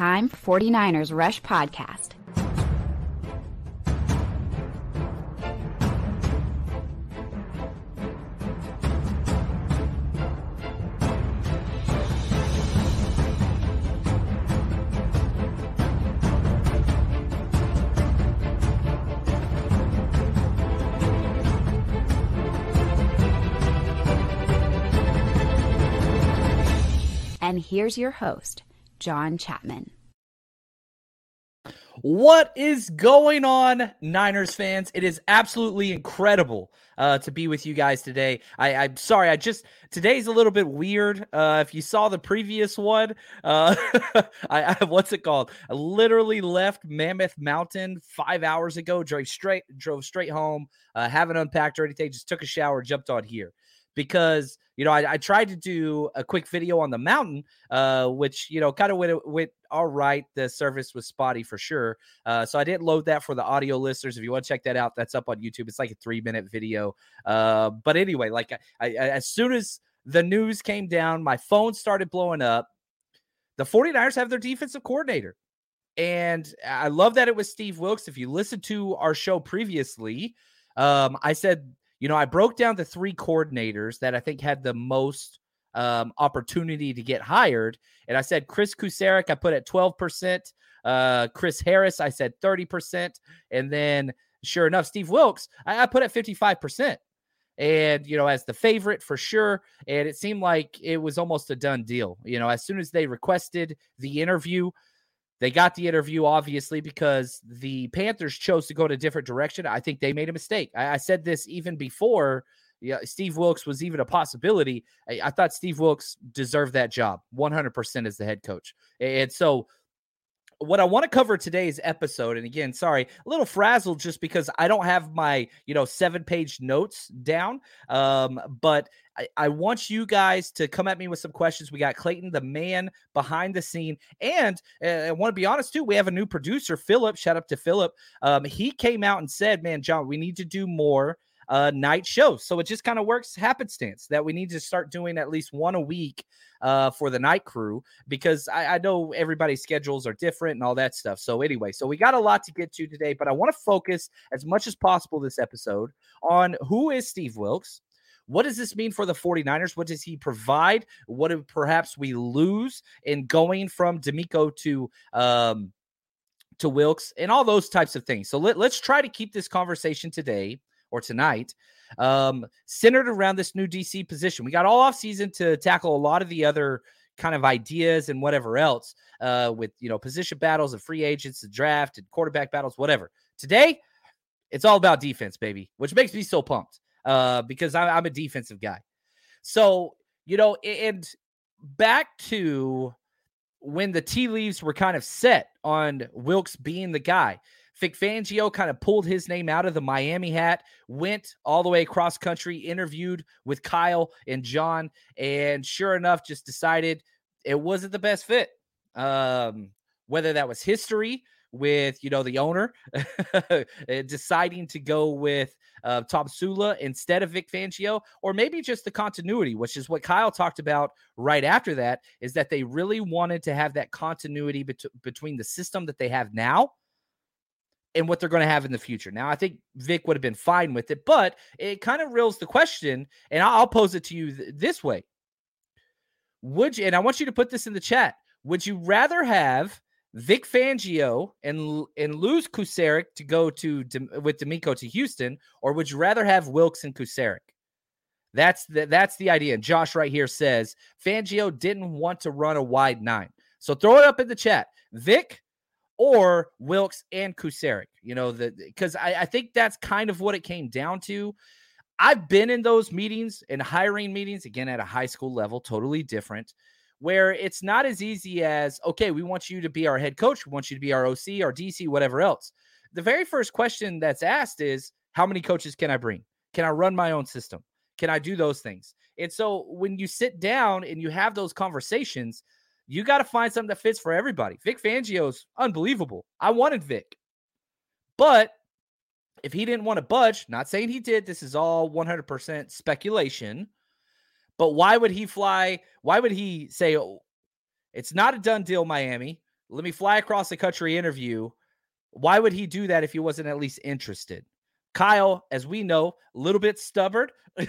Time for 49ers Rush Podcast. And here's your host, John Chapman. What is going on, Niners fans? It is absolutely incredible uh, to be with you guys today. I, am sorry, I just today's a little bit weird. Uh, if you saw the previous one, uh, I, I what's it called? I literally left Mammoth Mountain five hours ago. Drove straight, drove straight home. Uh, haven't unpacked or anything. Just took a shower, jumped on here because you know I, I, tried to do a quick video on the mountain, uh, which you know kind of went went all right. The service was spotty for sure, uh, so I didn't load that for the audio listeners. If you want to check that out, that's up on YouTube. It's like a three minute video. Uh, but anyway, like I, I, as soon as the news came down, my phone started blowing up. The 49ers have their defensive coordinator. And I love that it was Steve Wilks. If you listened to our show previously, um, I said you know, I broke down the three coordinators that I think had the most um, opportunity to get hired. And I said Kris Kocurek, I put at 12%. Uh, Chris Harris, I said 30%. And then sure enough, Steve Wilks, I, I put at 55%. And, you know, as the favorite for sure. And it seemed like it was almost a done deal. You know, as soon as they requested the interview, they got the interview, obviously, because the Panthers chose to go in a different direction. I think they made a mistake. I, I said this even before Steve Wilks was even a possibility. I, I, thought Steve Wilks deserved that job 100% as the head coach. And so what I want to cover today's episode, and again, sorry, a little frazzled just because I don't have my, you know, seven page notes down. Um, but I, I, want you guys to come at me with some questions. We got Clayton, the man behind the scene, and uh, I want to be honest too. We have a new producer, Philip. Shout out to Philip. Um, he came out and said, "Man, John, we need to do more." Uh, night shows. So it just kind of works happenstance that we need to start doing at least one a week uh, for the night crew because I, I know everybody's schedules are different and all that stuff. So, anyway, so we got a lot to get to today, but I want to focus as much as possible this episode on who is Steve Wilks. What does this mean for the 49ers? What does he provide? What do perhaps we lose in going from DeMeco to um, to Wilks and all those types of things. So let, let's try to keep this conversation today or tonight, um, centered around this new DC position. We got all off season to tackle a lot of the other kind of ideas and whatever else uh, with you know position battles and free agents and draft and quarterback battles, whatever. Today, it's all about defense, baby, which makes me so pumped uh, because I, I'm a defensive guy. So you know, and back to when the tea leaves were kind of set on Wilks being the guy. Vic Fangio kind of pulled his name out of the Miami hat, went all the way across country, interviewed with Kyle and John, and sure enough, just decided it wasn't the best fit. Um, whether that was history with you know the owner deciding to go with uh, Tomsula instead of Vic Fangio, or maybe just the continuity, which is what Kyle talked about right after that, is that they really wanted to have that continuity bet- between the system that they have now and what they're going to have in the future. Now, I think Vic would have been fine with it, but it kind of reels the question, and I'll pose it to you th- this way. Would you, and I want you to put this in the chat, would you rather have Vic Fangio and and lose Kocurek to go to with DeMeco to Houston, or would you rather have Wilks and Kocurek? That's the that's the idea. And Josh right here says Fangio didn't want to run a wide nine. So throw it up in the chat. Vic or Wilks and Kocurek. You know, because I, I think that's kind of what it came down to. I've been in those meetings and hiring meetings again at a high school level, totally different where it's not as easy as, okay, we want you to be our head coach. We want you to be our OC, our DC, whatever else. The very first question that's asked is, how many coaches can I bring? Can I run my own system? Can I do those things? And so when you sit down and you have those conversations, you got to find something that fits for everybody. Vic Fangio's unbelievable. I wanted Vic. But if he didn't want to budge, not saying he did, this is all 100% speculation but why would he fly? Why would he say, oh, it's not a done deal, Miami? Let me fly across the country interview. Why would he do that if he wasn't at least interested? Kyle, as we know, a little bit stubborn,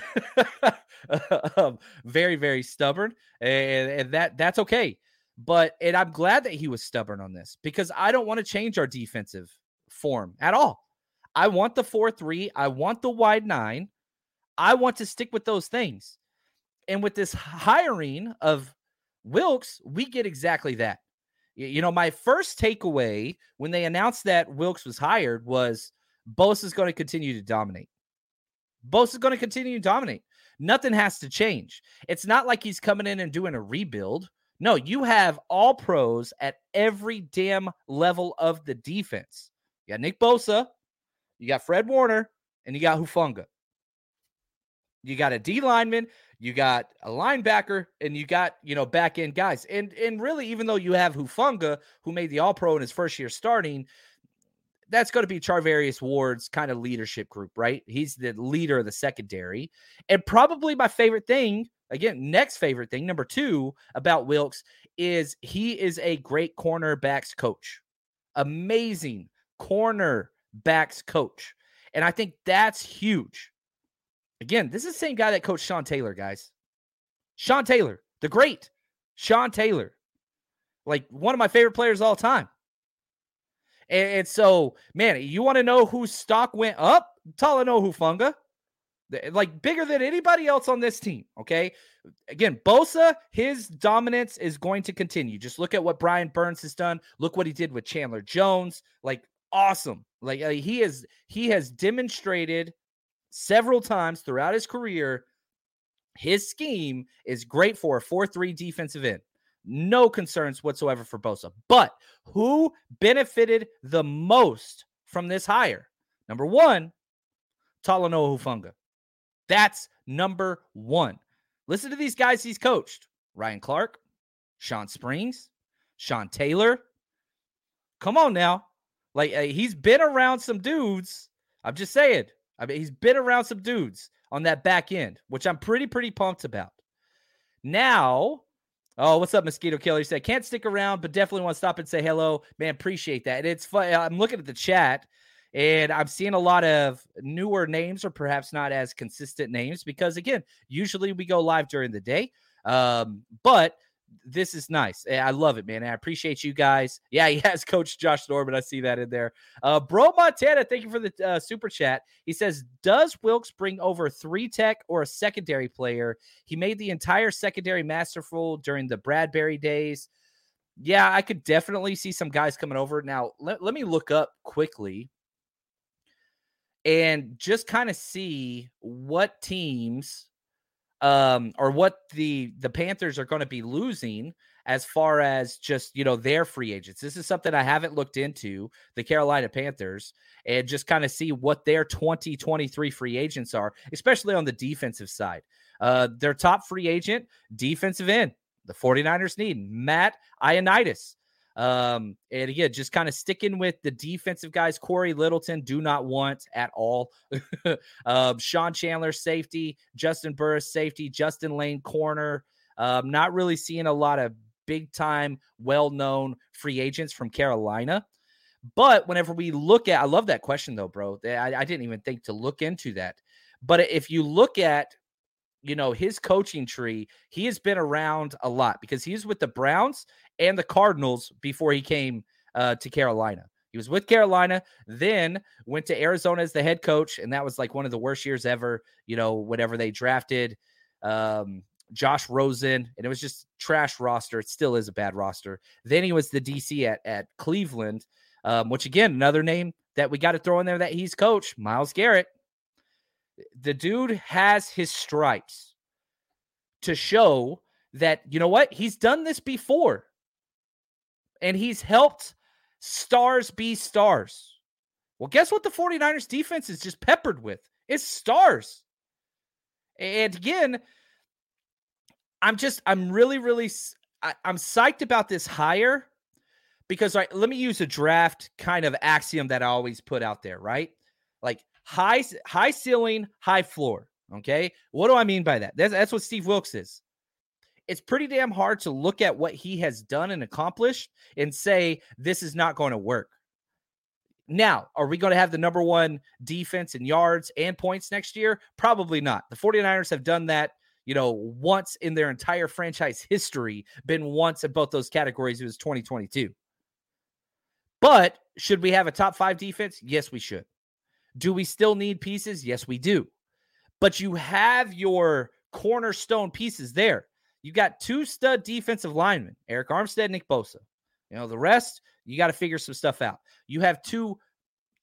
um, very, very stubborn, and, and that that's okay. But and I'm glad that he was stubborn on this because I don't want to change our defensive form at all. I want the four three. I want the wide nine. I want to stick with those things. And with this hiring of Wilks, we get exactly that. You know, my first takeaway when they announced that Wilks was hired was Bosa is going to continue to dominate. Bosa is going to continue to dominate. Nothing has to change. It's not like he's coming in and doing a rebuild. No, you have all pros at every damn level of the defense. You got Nick Bosa, you got Fred Warner, and you got Hufanga. You got a D lineman, you got a linebacker, and you got, you know, back end guys. And and really, even though you have Hufanga, who made the all pro in his first year starting, that's going to be Charvarius Ward's kind of leadership group, right? He's the leader of the secondary. And probably my favorite thing, again, next favorite thing, number two about Wilks is he is a great cornerbacks coach. Amazing cornerbacks coach. And I think that's huge Again, this is the same guy that coached Sean Taylor, guys. Sean Taylor, the great Sean Taylor, like one of my favorite players all time. And, and so, man, you want to know whose stock went up? Talanoa Hufanga, like bigger than anybody else on this team. Okay. Again, Bosa, his dominance is going to continue. Just look at what Brian Burns has done. Look what he did with Chandler Jones. Like, awesome. Like, uh, he is, he has demonstrated several times throughout his career. His scheme is great for a 4 3 defensive end. No concerns whatsoever for Bosa. But who benefited the most from this hire? Number one, Talanoa Hufanga. That's number one. Listen to these guys he's coached Ryan Clark, Shawn Springs, Sean Taylor. Come on now. Like uh, he's been around some dudes. I'm just saying. I mean, he's been around some dudes on that back end, which I'm pretty, pretty pumped about. Now, oh, what's up, Mosquito Killer? He said, can't stick around, but definitely want to stop and say hello. Man, appreciate that. And it's fun. I'm looking at the chat and I'm seeing a lot of newer names or perhaps not as consistent names because, again, usually we go live during the day. Um, but this is nice. Eh, I love it, man. I appreciate you guys. Yeah, he has Coach Josh Norman. I see that in there. Uh, Bro Montana, thank you for the uh, super chat. He says, Does Wilks bring over three tech or a secondary player? He made the entire secondary masterful during the Bradbury days. Yeah, I could definitely see some guys coming over. Now, let, let me look up quickly and just kind of see what teams um, or what the the Panthers are going to be losing as far as just you know their free agents. This is something I haven't looked into the Carolina Panthers and just kind of see what their 2023 free agents are, especially on the defensive side. Uh, their top free agent, defensive end, the 49ers need Matt Ioannidis. Um, and again, just kind of sticking with the defensive guys. Cory Littleton do not want at all. um, Sean Chandler safety, Juston Burris safety, Justin Lane, corner. Um, not really seeing a lot of big time, well known free agents from Carolina. But whenever we look at, I love that question though, bro. I, I didn't even think to look into that. But if you look at you know, his coaching tree, he has been around a lot because he was with the Browns and the Cardinals before he came uh, to Carolina. He was with Carolina, then went to Arizona as the head coach, and that was like one of the worst years ever. You know, whatever they drafted um, Josh Rosen, and it was just trash roster. It still is a bad roster. Then he was the DC at at Cleveland, um, which again another name that we got to throw in there that he's coach Myles Garrett the dude has his stripes to show that, you know what? He's done this before. And he's helped stars be stars. Well, guess what the 49ers defense is just peppered with? It's stars. And again, I'm just, I'm really, really, I, am psyched about this hire because right, let me use a draft kind of axiom that I always put out there, right? Like high high ceiling, high floor. Okay, what do I mean by that? That's, that's what Steve Wilks is. It's pretty damn hard to look at what he has done and accomplished and say this is not going to work. Now, are we going to have the number one defense in yards and points next year? Probably not. The 49ers have done that, you know, once in their entire franchise history, been once in both those categories. It was 2022. But should we have a top five defense? Yes, we should. Do we still need pieces? Yes, we do. But you have your cornerstone pieces there. You got two stud defensive linemen, Arik Armstead, Nick Bosa. You know, the rest, you got to figure some stuff out. You have two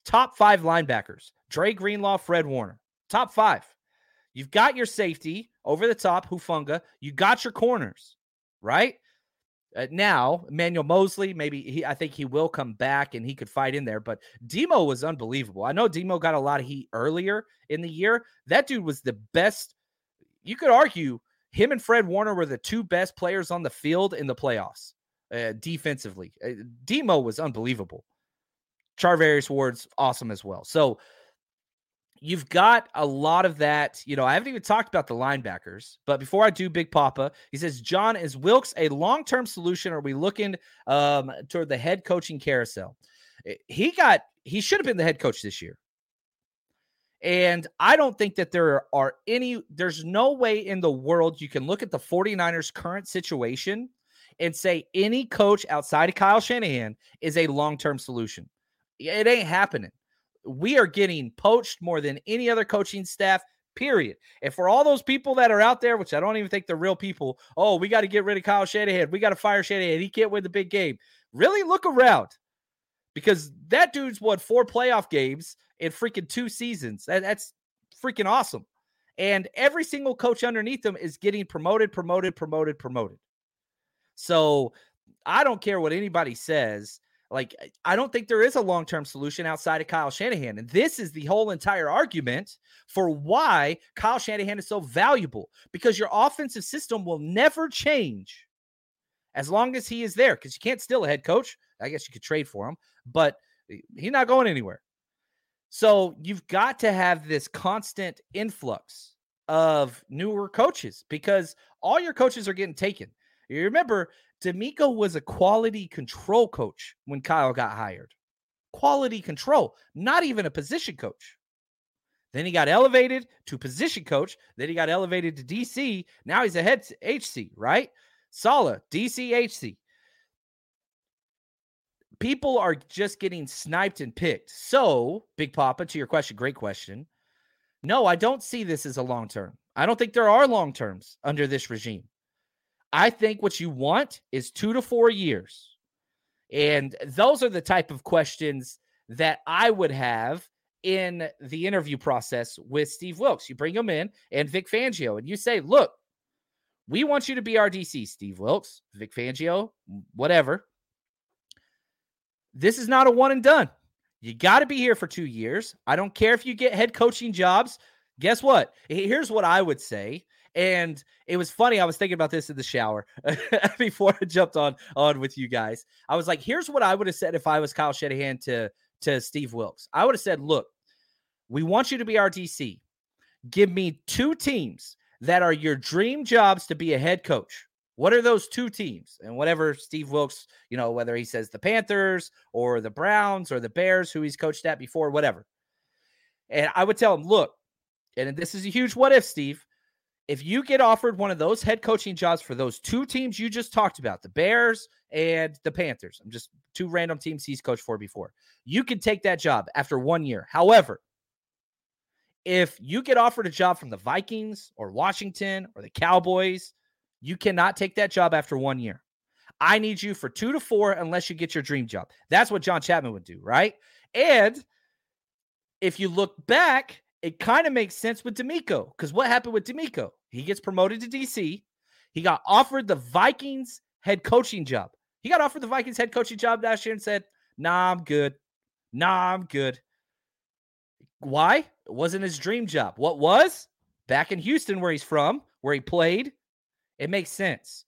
top five linebackers, Dre Greenlaw, Fred Warner. Top five. You've got your safety over the top, Hufanga. You got your corners, right? Uh, now, Emmanuel Moseley, maybe he, I think he will come back and he could fight in there. But Demo was unbelievable. I know Demo got a lot of heat earlier in the year. That dude was the best. You could argue him and Fred Warner were the two best players on the field in the playoffs uh, defensively. Uh, Demo was unbelievable. Charvarius Ward's awesome as well. So you've got a lot of that. You know, I haven't even talked about the linebackers, but before I do, Big Papa, he says, John, is Wilks a long term solution? Are we looking um, toward the head coaching carousel? Eh, he got, he should have been the head coach this year. And I don't think that there are any, there's no way in the world you can look at the 49ers' current situation and say any coach outside of Kyle Shanahan is a long term solution. It ain't happening we are getting poached more than any other coaching staff period. And for all those people that are out there, which I don't even think they're real people, oh, we got to get rid of Kyle Shanahan. We got to fire Shanahan. He can't win the big game. Really look around because that dude's won four playoff games in freaking two seasons. That, that's freaking awesome. And every single coach underneath him is getting promoted, promoted, promoted, promoted. So I don't care what anybody says. Like, eh, I don't think there is a long term solution outside of Kyle Shanahan. And this is the whole entire argument for why Kyle Shanahan is so valuable because your offensive system will never change as long as he is there because you can't steal a head coach. I guess you could trade for him, but eh, he's not going anywhere. So you've got to have this constant influx of newer coaches because all your coaches are getting taken. You remember DeMeco was a quality control coach when Kyle got hired. Quality control, not even a position coach. Then he got elevated to position coach. Then he got elevated to DC. Now he's a head HC, right? Saleh, DC, HC. People are just getting sniped and picked. So, Big Papa, to your question, great question. No, I don't see this as a long term. I don't think there are long terms under this regime. I think what you want is two to four years. And those are the type of questions that I would have in the interview process with Steve Wilks. You bring him in and Vic Fangio, and you say, look, we want you to be our DC, Steve Wilks, Vic Fangio, whatever. This is not a one and done. You got to be here for two years. I don't care if you get head coaching jobs. Guess what? Here's what I would say And it was funny. I was thinking about this in the shower before I jumped on on with you guys. I was like, here's what I would have said if I was Kyle Shanahan to to Steve Wilks. I would have said, look, we want you to be our DC. Give me two teams that are your dream jobs to be a head coach. What are those two teams? And whatever Steve Wilks, you know, whether he says the Panthers or the Browns or the Bears, who he's coached at before, whatever. And I would tell him, look, and this is a huge what if, Steve. If you get offered one of those head coaching jobs for those two teams you just talked about, the Bears and the Panthers, I'm just two random teams he's coached for before, you can take that job after one year. However, if you get offered a job from the Vikings or Washington or the Cowboys, you cannot take that job after one year. I need you for two to four unless you get your dream job. That's what John Chapman would do, right? And if you look back, it kind of makes sense with DeMeco because what happened with DeMeco? He gets promoted to DC. He got offered the Vikings head coaching job. He got offered the Vikings head coaching job last year and said, Nah, I'm good. Nah, I'm good. Why? It wasn't his dream job. What was? Back in Houston, where he's from, where he played. It makes sense.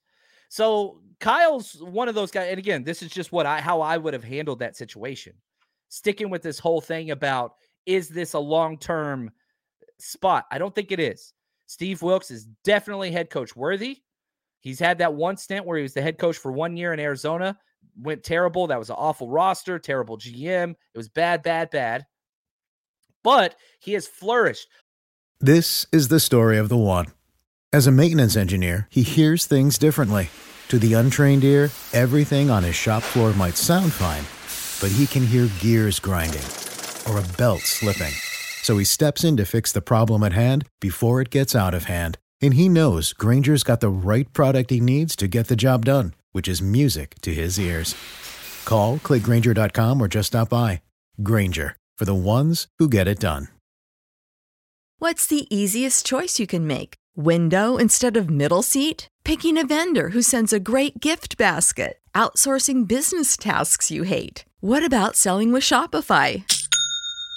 So Kyle's one of those guys. And again, this is just what I how I would have handled that situation. Sticking with this whole thing about is this a long-term spot? I don't think it is. Steve Wilks is definitely head coach worthy. He's had that one stint where he was the head coach for one year in Arizona. Went terrible. That was an awful roster, terrible GM. It was bad, bad, bad but he has flourished. This is the story of the one. As a maintenance engineer, he hears things differently. To the untrained ear, everything on his shop floor might sound fine, but he can hear gears grinding or a belt slipping. So he steps in to fix the problem at hand before it gets out of hand. And he knows Grainger's got the right product he needs to get the job done, which is music to his ears. Call, clickgrainger.com, or just stop by. Grainger, for the ones who get it done. What's the easiest choice you can make? Window instead of middle seat? Picking a vendor who sends a great gift basket? Outsourcing business tasks you hate? What about selling with Shopify?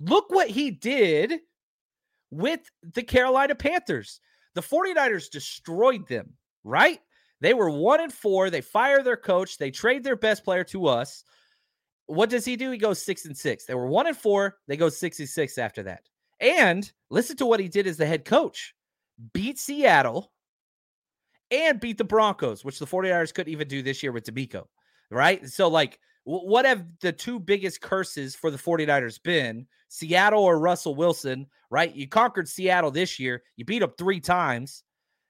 Look what he did with the Carolina Panthers. The 49ers destroyed them, right? They were one and four. They fire their coach. They trade their best player to us. What does he do? He goes six and six. They were one and four. They go six and six after that. And listen to what he did as the head coach beat Seattle and beat the Broncos, which the 49ers couldn't even do this year with DeMeco, right? So, like, what have the two biggest curses for the 49ers been? Seattle or Russell Wilson, right? You conquered Seattle this year. You beat them three times.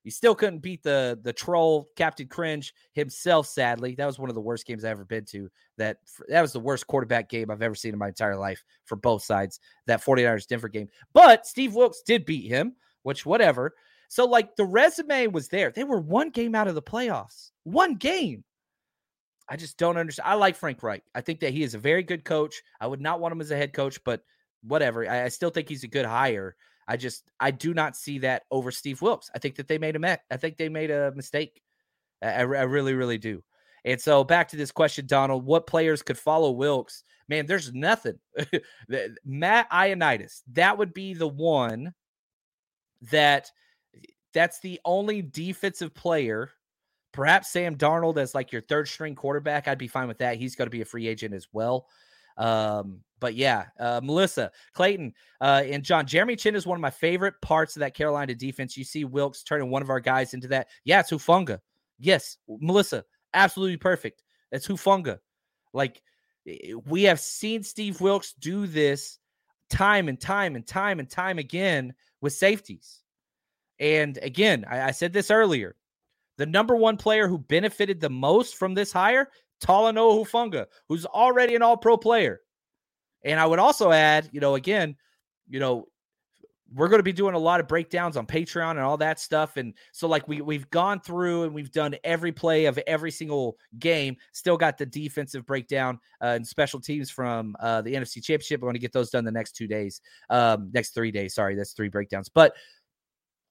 You still couldn't beat the the troll Captain Cringe himself. Sadly, that was one of the worst games I've ever been to. That that was the worst quarterback game I've ever seen in my entire life for both sides. That 49ers Denver game, but Steve Wilks did beat him, which whatever. So like the resume was there. They were one game out of the playoffs. One game. I just don't understand. I like Frank Reich. I think that he is a very good coach. I would not want him as a head coach, but whatever. I, I still think he's a good hire. I just I do not see that over Steve Wilks. I think that they made a met. I think they made a mistake. I, I, really, really do. And so back to this question, Donald, what players could follow Wilks? Man, there's nothing. Matt Ioannidis, that would be the one that that's the only defensive player Perhaps Sam Darnold as like your third string quarterback. I'd be fine with that. He's going to be a free agent as well. Um, but yeah, uh, Melissa Clayton uh, and John Jeremy Chinn is one of my favorite parts of that Carolina defense. You see Wilks turning one of our guys into that. Yeah, it's Hufanga. Yes, Melissa, absolutely perfect. That's Hufanga. Like we have seen Steve Wilks do this time and time and time and time again with safeties. And again, I, I said this earlier. The number one player who benefited the most from this hire, Talanoa Hufanga, who's already an all pro player. And I would also add, you know, again, you know, we're going to be doing a lot of breakdowns on Patreon and all that stuff. And so, like, we we've gone through and we've done every play of every single game. Still got the defensive breakdown uh, and special teams from uh, the NFC Championship. I want to get those done the next two days, um, next three days. Sorry, that's three breakdowns. But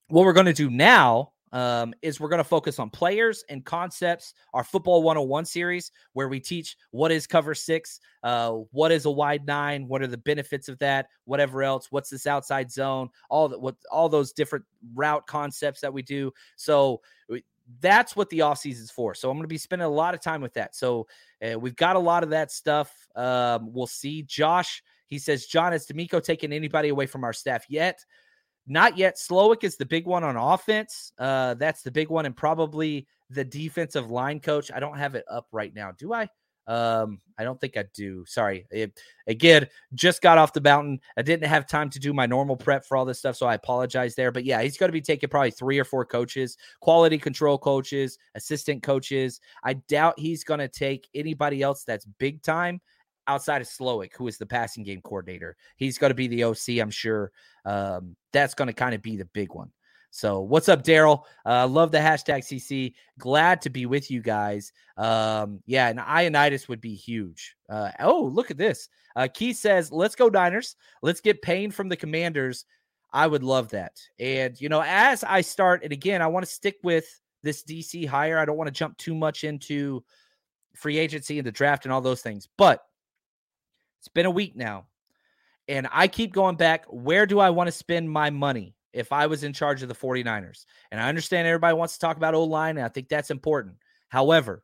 what we're going to do now um, is we're going to focus on players and concepts. Our Football 101 series, where we teach what is cover six, uh, what is a wide nine, what are the benefits of that, whatever else, what's this outside zone, all that, what all those different route concepts that we do. So that's what the off is for. So I'm going to be spending a lot of time with that. So uh, we've got a lot of that stuff. Um, we'll see. Josh, he says, John, has DeMeco taken anybody away from our staff yet? Not yet. Slowik is the big one on offense. Uh, that's the big one, and probably the defensive line coach. I don't have it up right now. Do I? Um, I don't think I do. Sorry. It, again, just got off the mountain. I didn't have time to do my normal prep for all this stuff, so I apologize there. But yeah, he's going to be taking probably three or four coaches, quality control coaches, assistant coaches. I doubt he's going to take anybody else that's big time outside of Slowik, who is the passing game coordinator. He's going to be the OC, I'm sure. Um, that's going to kind of be the big one. So, what's up, Daryl? Uh, love the hashtag CC. Glad to be with you guys. Um, yeah, and Ioannidis would be huge. Uh, oh, look at this. Uh, Key says, let's go, Niners. Let's get Payne from the commanders. I would love that. And, you know, as I start, and again, I want to stick with this DC hire. I don't want to jump too much into free agency and the draft and all those things. But it's been a week now. And I keep going back. Where do I want to spend my money if I was in charge of the 49ers? And I understand everybody wants to talk about O line, and I think that's important. However,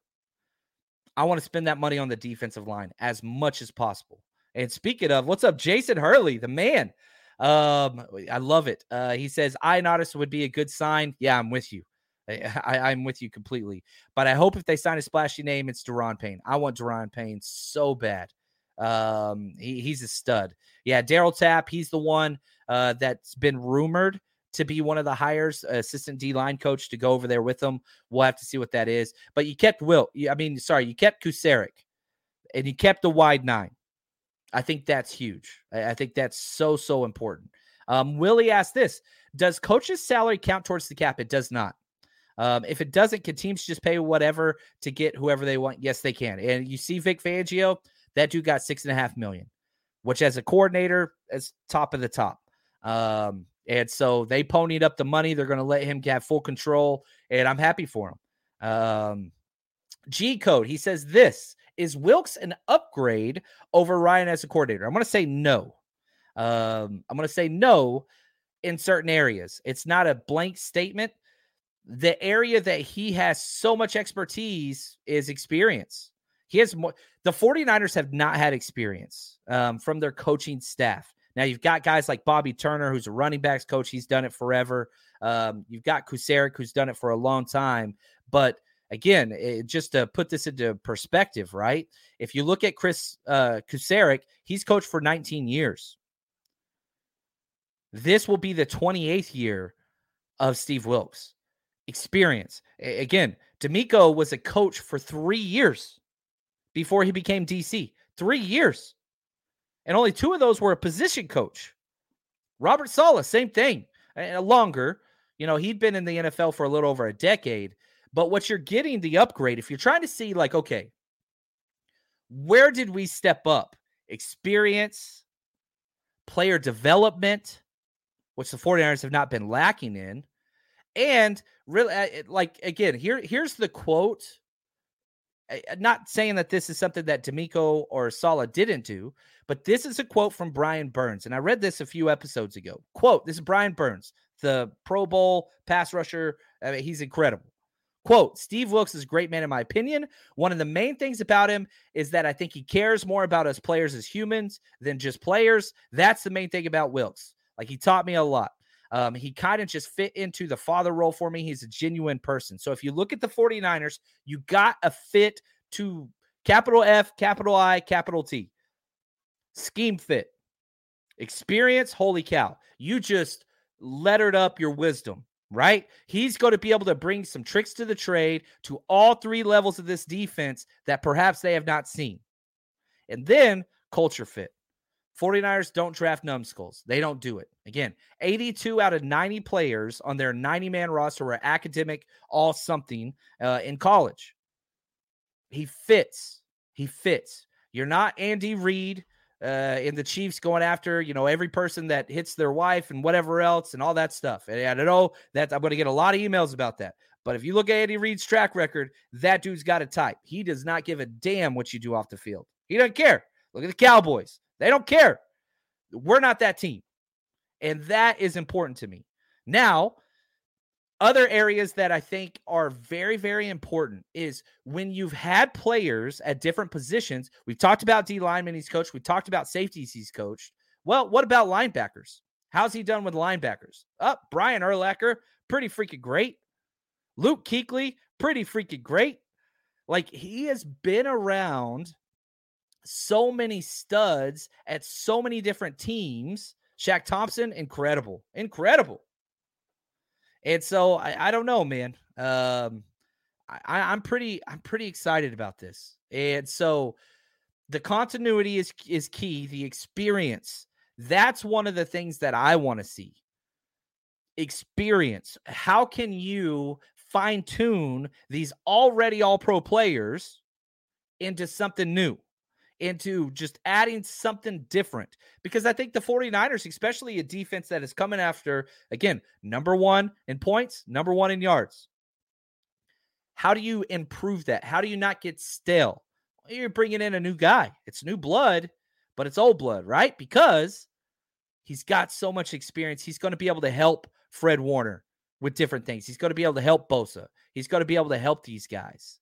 I want to spend that money on the defensive line as much as possible. And speaking of, what's up, Jason Hurley, the man? Um, I love it. Uh, he says Ioannidis would be a good sign. Yeah, I'm with you. I, am with you completely. But I hope if they sign a splashy name, it's Daron Payne. I want Daron Payne so bad. Um, he, he's a stud. Yeah, Darryl Tapp, he's the one uh, that's been rumored to be one of the hires, assistant D line coach to go over there with them. We'll have to see what that is. But you kept Will. I mean, sorry, you kept Kocurek, and you kept the wide nine. I think that's huge. I, I think that's so so important. Um, Willie asked this: Does coach's salary count towards the cap? It does not. Um, if it doesn't, can teams just pay whatever to get whoever they want? Yes, they can. And you see Vic Fangio that dude got six and a half million, which as a coordinator is top of the top. Um, and so they ponied up the money. They're going to let him have full control, and I'm happy for him. Um, G code. He says this is Wilks an upgrade over Ryan as a coordinator. I'm going to say no. Um, I'm going to say no in certain areas. It's not a blank statement. The area that he has so much expertise is experience. He has more. The 49ers have not had experience um, from their coaching staff. Now you've got guys like Bobby Turner, who's a running backs coach. He's done it forever. Um, you've got Kocurek, who's done it for a long time. But again, it, just to put this into perspective, right? If you look at Chris uh, he's coached for 19 years. This will be the 28th year of Steve Wilks. Experience. Again, DeMeco was a coach for three years before he became DC. Three years. And only two of those were a position coach. Robert Saleh, same thing, and longer. You know, he'd been in the NFL for a little over a decade. But what you're getting the upgrade, if you're trying to see, like, okay, where did we step up? Experience, player development, which the 49ers have not been lacking in. And really, uh, like, again, here, here's the quote not saying that this is something that DeMeco or Saleh didn't do, but this is a quote from Brian Burns. And I read this a few episodes ago. Quote, this is Brian Burns, the Pro Bowl pass rusher. I mean, he's incredible. Quote, Steve Wilks is a great man, in my opinion. One of the main things about him is that I think he cares more about us players as humans than just players. That's the main thing about Wilks. Like, he taught me a lot. Um, he kind of just fit into the father role for me. He's a genuine person. So if you look at the 49ers, you got a fit to capital F, capital I, capital T. Scheme fit. Experience, holy cow. You just lettered up your wisdom right? He's going to be able to bring some tricks to the trade to all three levels of this defense that perhaps they have not seen. And then culture fit. 49ers don't draft numbskulls. They don't do it. Again, 82 out of 90 players on their 90 man roster were academic, all something uh, in college. He fits. He fits. You're not Andy Reid uh, in the Chiefs going after, you know, every person that hits their wife and whatever else and all that stuff. And I don't know that I'm going to get a lot of emails about that. But if you look at Andy Reid's track record, that dude's got a type. He does not give a damn what you do off the field. He doesn't care. Look at the Cowboys. They don't care. We're not that team. And that is important to me. Now, other areas that I think are very, very important is when you've had players at different positions. We've talked about D lineman he's coached. We talked about safeties he's coached. Well, what about linebackers? How's he done with linebackers? Up, oh, Brian Urlacher, pretty freaking great. Luke Kuechly, pretty freaking great. Like he has been around so many studs at so many different teams. Shaq Thompson, incredible, incredible. And so I, I don't know, man. Um, I, I'm pretty I'm pretty excited about this. And so the continuity is is key. The experience that's one of the things that I want to see. Experience. How can you fine tune these already all pro players into something new? Into just adding something different because I think the 49ers, especially a defense that is coming after, again, number one in points, number one in yards. How do you improve that? How do you not get stale? Well, you're bringing in a new guy. It's new blood, but it's old blood, right? Because he's got so much experience. He's going to be able to help Fred Warner with different things. He's going to be able to help Bosa. He's going to be able to help these guys.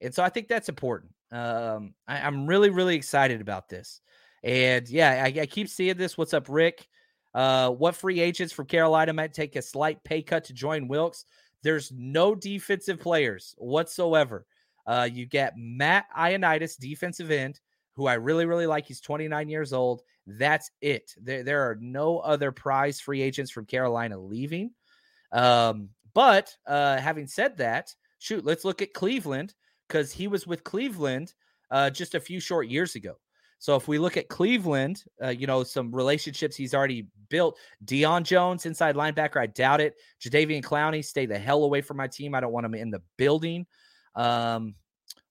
And so I think that's important. Um, I, am really, really excited about this. And yeah, I, I, keep seeing this. What's up, Rick? Uh, what free agents from Carolina might take a slight pay cut to join Wilks? There's no defensive players whatsoever. Uh, you get Matt Ioannidis, defensive end, who I really, really like. He's 29 years old. That's it. There, there are no other prize free agents from Carolina leaving. Um, but uh, having said that, shoot, let's look at Cleveland because he was with Cleveland uh, just a few short years ago. So if we look at Cleveland, uh, you know, some relationships he's already built. Deion Jones, inside linebacker, I doubt it. Jadeveon Clowney, stay the hell away from my team. I don't want him in the building. Um,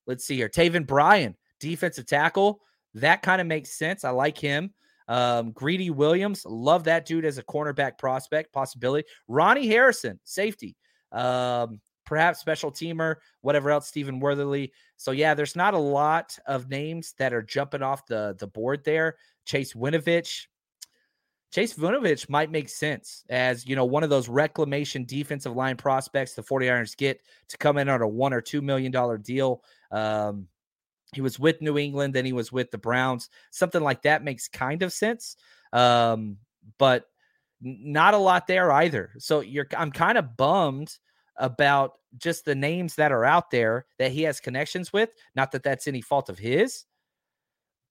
let's see here. Taven Bryan, defensive tackle. That kind of makes sense. I like him. Um, Greedy Williams, love that dude as a cornerback prospect possibility. Ronnie Harrison, safety. Um, perhaps special teamer, whatever else, Stephen Worthy. So yeah, there's not a lot of names that are jumping off the the board there. Chase Winovich. Chase Winovich might make sense as you know one of those reclamation defensive line prospects the 49ers get to come in on a one or two million dollar deal. Um, he was with New England, then he was with the Browns. Something like that makes kind of sense. Um, but not a lot there either. So you're I'm kind of bummed about just the names that are out there that he has connections with. Not that that's any fault of his,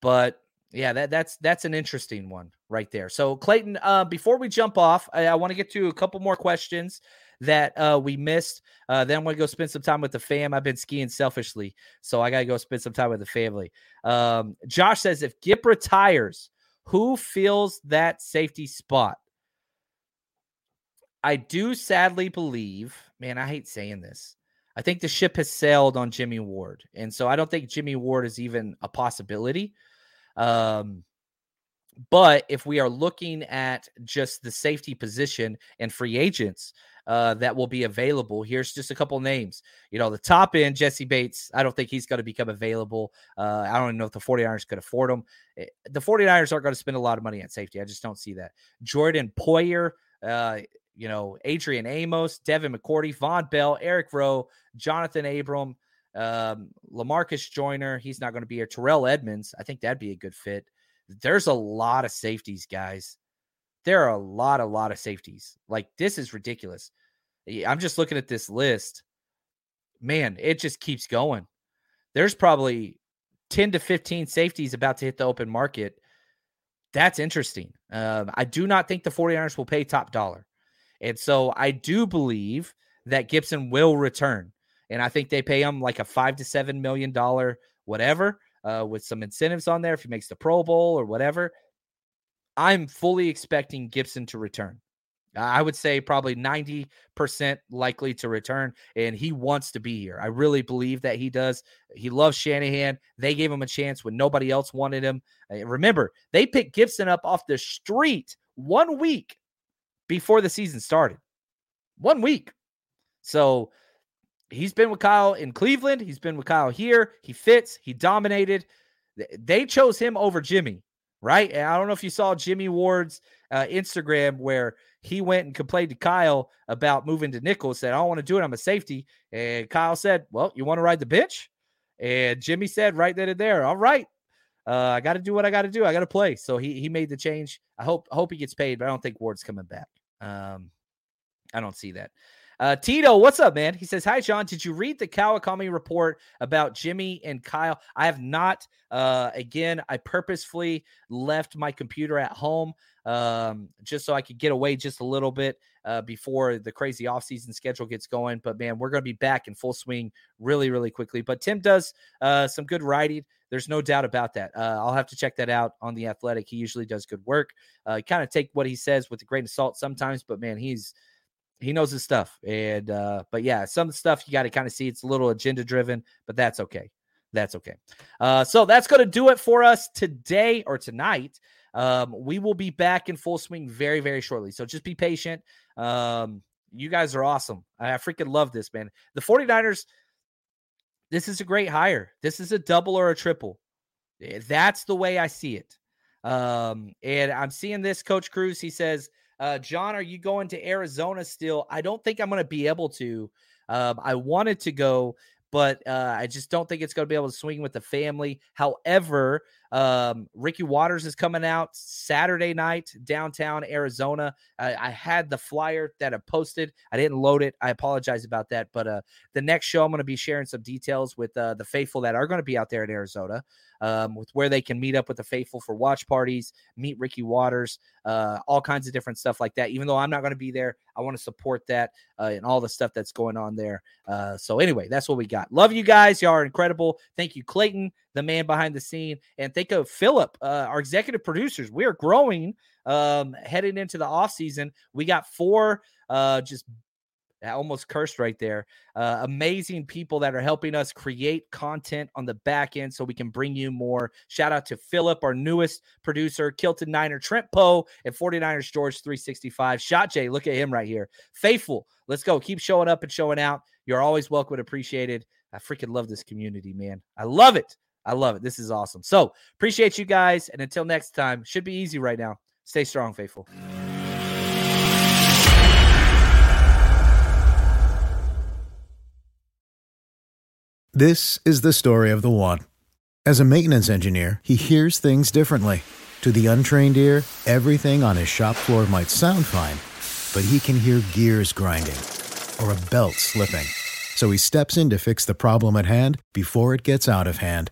but yeah, that that's that's an interesting one right there. So Clayton, uh, before we jump off, I, I want to get to a couple more questions that uh, we missed. Uh, then I'm gonna go spend some time with the fam. I've been skiing selfishly, so I gotta go spend some time with the family. Um, Josh says if Gip retires, who fills that safety spot? I do sadly believe, man, I hate saying this. I think the ship has sailed on Jimmie Ward. And so I don't think Jimmie Ward is even a possibility. Um, but if we are looking at just the safety position and free agents uh, that will be available, here's just a couple names. You know, the top end, Jessie Bates, I don't think he's going to become available. Uh, I don't even know if the 49ers could afford him. Eh, the 49ers aren't going to spend a lot of money on safety. I just don't see that. Jordan Poyer, uh, you know, Adrian Amos, Devin McCourty, Vonn Bell, Eric Rowe, Johnathan Abram, um, Lamarcus Joyner. He's not going to be here. Terrell Edmunds. I think that'd be a good fit. There's a lot of safeties, guys. There are a lot, a lot of safeties. Like this is ridiculous. I'm just looking at this list. Man, it just keeps going. There's probably 10 to 15 safeties about to hit the open market. That's interesting. Um, I do not think the 49ers will pay top dollar. And so I do believe that Gipson will return. And I think they pay him like a five to seven million dollar whatever uh, with some incentives on there if he makes the Pro Bowl or whatever. I'm fully expecting Gipson to return. I would say probably 90% likely to return, and he wants to be here. I really believe that he does. He loves Shanahan. They gave him a chance when nobody else wanted him. Remember, they picked Gipson up off the street one week before the season started. One week. So he's been with Kyle in Cleveland. He's been with Kyle here. He fits. He dominated. They chose him over Jimmie, right? And I don't know if you saw Jimmie Ward's uh, Instagram where he went and complained to Kyle about moving to nickel. Said, "I don't want to do it. I'm a safety." And Kyle said, "Well, you want to ride the bench?" And Jimmie said, right then and there, "All right, uh, I got to do what I got to do. I got to play." So he he made the change. I hope I hope he gets paid, but I don't think Ward's coming back. Um, I don't see that. Uh, Tito, what's up, man? He says, Hi, John. Did you read the Kawakami report about Jimmie and Kyle? I have not. Uh, again, I purposefully left my computer at home um, just so I could get away just a little bit uh, before the crazy offseason schedule gets going. But man, we're going to be back in full swing really, really quickly. But Tim does uh, some good writing. There's no doubt about that. Uh, I'll have to check that out on the Athletic. He usually does good work. Uh, kind of take what he says with a grain of salt sometimes, but man, he's he knows his stuff. And uh, but yeah, some stuff you got to kind of see it's a little agenda driven, but that's okay. That's okay. Uh, so that's going to do it for us today or tonight. Um, we will be back in full swing very, very shortly. So just be patient. Um, you guys are awesome. I freaking love this, man. The 49ers, this is a great hire. This is a double or a triple. Eh, that's the way I see it. Um, and I'm seeing this, Coach Cruz. He says, uh, John, are you going to Arizona still? I don't think I'm going to be able to. Um, I wanted to go, but uh, I just don't think it's going to be able to swing with the family. However, um, Ricky Watters is coming out Saturday night downtown Arizona. I, I, had the flyer that I posted. I didn't load it. I apologize about that. But uh, the next show, I'm going to be sharing some details with uh, the faithful that are going to be out there in Arizona um, with where they can meet up with the faithful for watch parties, meet Ricky Watters, uh, all kinds of different stuff like that. Even though I'm not going to be there, I want to support that uh, and all the stuff that's going on there. Uh, so anyway, that's what we got. Love you guys. Y'all are incredible. Thank you, Clayton, the man behind the scene, and think of Philip, uh, our executive producers. We are growing um, heading into the off season. We got four uh, just almost cursed right there. Uh, amazing people that are helping us create content on the back end so we can bring you more. Shout out to Philip, our newest producer, Kilton Niner, Trent Poe, and 49ers George 365. Shot Jay, look at him right here. Faithful, let's go. Keep showing up and showing out. You're always welcome and appreciated. I freaking love this community, man. I love it. I love it. This is awesome. So appreciate you guys. And until next time, should be easy right now. Stay strong, faithful. This is the story of the one. As a maintenance engineer, he hears things differently. To the untrained ear, everything on his shop floor might sound fine, but he can hear gears grinding or a belt slipping. So he steps in to fix the problem at hand before it gets out of hand.